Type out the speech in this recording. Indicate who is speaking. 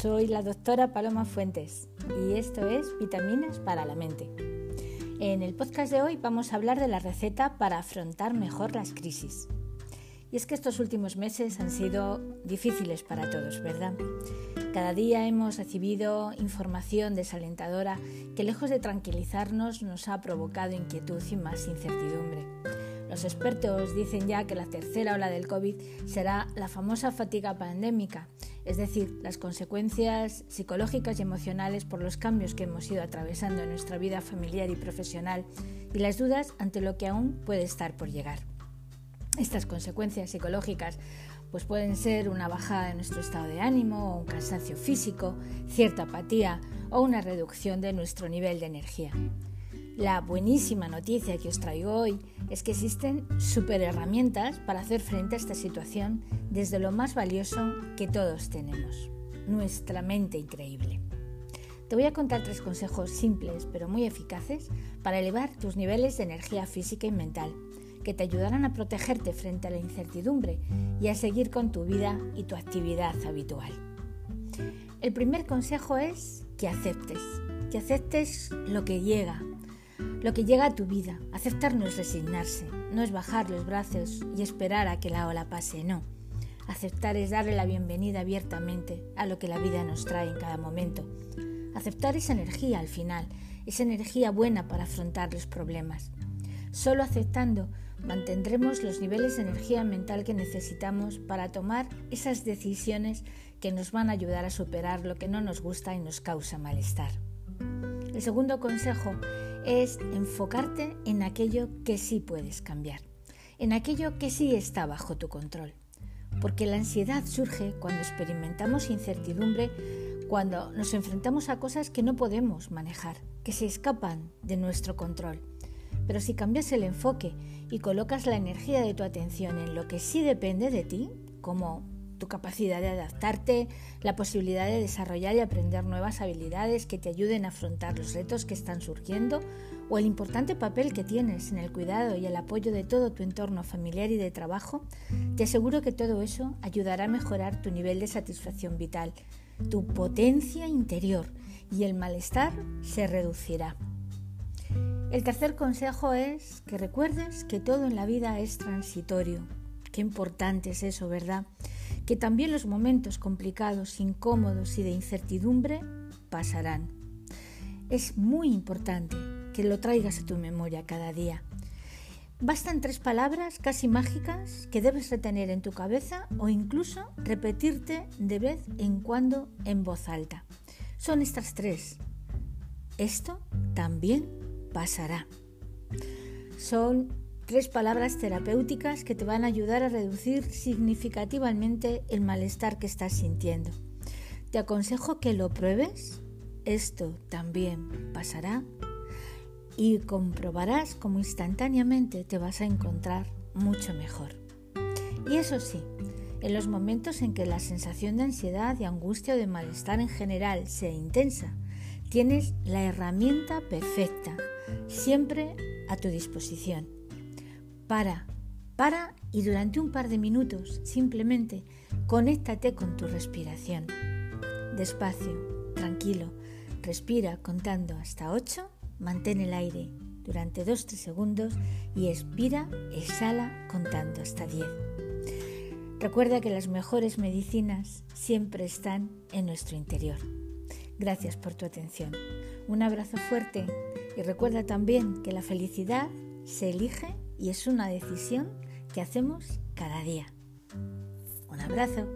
Speaker 1: soy la doctora Paloma Fuentes y esto es Vitaminas para la Mente. En el podcast de hoy vamos a hablar de la receta para afrontar mejor las crisis. Y es que estos últimos meses han sido difíciles para todos, ¿verdad? Cada día hemos recibido información desalentadora que lejos de tranquilizarnos nos ha provocado inquietud y más incertidumbre. Los expertos dicen ya que la tercera ola del COVID será la famosa fatiga pandémica, es decir, las consecuencias psicológicas y emocionales por los cambios que hemos ido atravesando en nuestra vida familiar y profesional y las dudas ante lo que aún puede estar por llegar. Estas consecuencias psicológicas pues pueden ser una bajada de nuestro estado de ánimo, un cansancio físico, cierta apatía o una reducción de nuestro nivel de energía. La buenísima noticia que os traigo hoy es que existen super herramientas para hacer frente a esta situación desde lo más valioso que todos tenemos, nuestra mente increíble. Te voy a contar tres consejos simples pero muy eficaces para elevar tus niveles de energía física y mental, que te ayudarán a protegerte frente a la incertidumbre y a seguir con tu vida y tu actividad habitual. El primer consejo es que aceptes, que aceptes lo que llega, lo que llega a tu vida. Aceptar no es resignarse, no es bajar los brazos y esperar a que la ola pase, no. Aceptar es darle la bienvenida abiertamente a lo que la vida nos trae en cada momento. Aceptar esa energía al final, esa energía buena para afrontar los problemas. Solo aceptando mantendremos los niveles de energía mental que necesitamos para tomar esas decisiones que nos van a ayudar a superar lo que no nos gusta y nos causa malestar. El segundo consejo es enfocarte en aquello que sí puedes cambiar, en aquello que sí está bajo tu control. Porque la ansiedad surge cuando experimentamos incertidumbre, cuando nos enfrentamos a cosas que no podemos manejar, que se escapan de nuestro control. Pero si cambias el enfoque y colocas la energía de tu atención en lo que sí depende de ti, como tu capacidad de adaptarte, la posibilidad de desarrollar y aprender nuevas habilidades que te ayuden a afrontar los retos que están surgiendo o el importante papel que tienes en el cuidado y el apoyo de todo tu entorno familiar y de trabajo, te aseguro que todo eso ayudará a mejorar tu nivel de satisfacción vital, tu potencia interior y el malestar se reducirá. El tercer consejo es que recuerdes que todo en la vida es transitorio. Qué importante es eso, ¿verdad? Que también los momentos complicados, incómodos y de incertidumbre pasarán. Es muy importante que lo traigas a tu memoria cada día. Bastan tres palabras casi mágicas que debes retener en tu cabeza o incluso repetirte de vez en cuando en voz alta. Son estas tres. Esto también pasará. Son Tres palabras terapéuticas que te van a ayudar a reducir significativamente el malestar que estás sintiendo. Te aconsejo que lo pruebes. Esto también pasará y comprobarás cómo instantáneamente te vas a encontrar mucho mejor. Y eso sí, en los momentos en que la sensación de ansiedad, de angustia o de malestar en general sea intensa, tienes la herramienta perfecta, siempre a tu disposición. Para, para y durante un par de minutos simplemente conéctate con tu respiración. Despacio, tranquilo, respira contando hasta 8, mantén el aire durante 2-3 segundos y expira, exhala contando hasta 10. Recuerda que las mejores medicinas siempre están en nuestro interior. Gracias por tu atención. Un abrazo fuerte y recuerda también que la felicidad se elige y es una decisión que hacemos cada día. Un abrazo.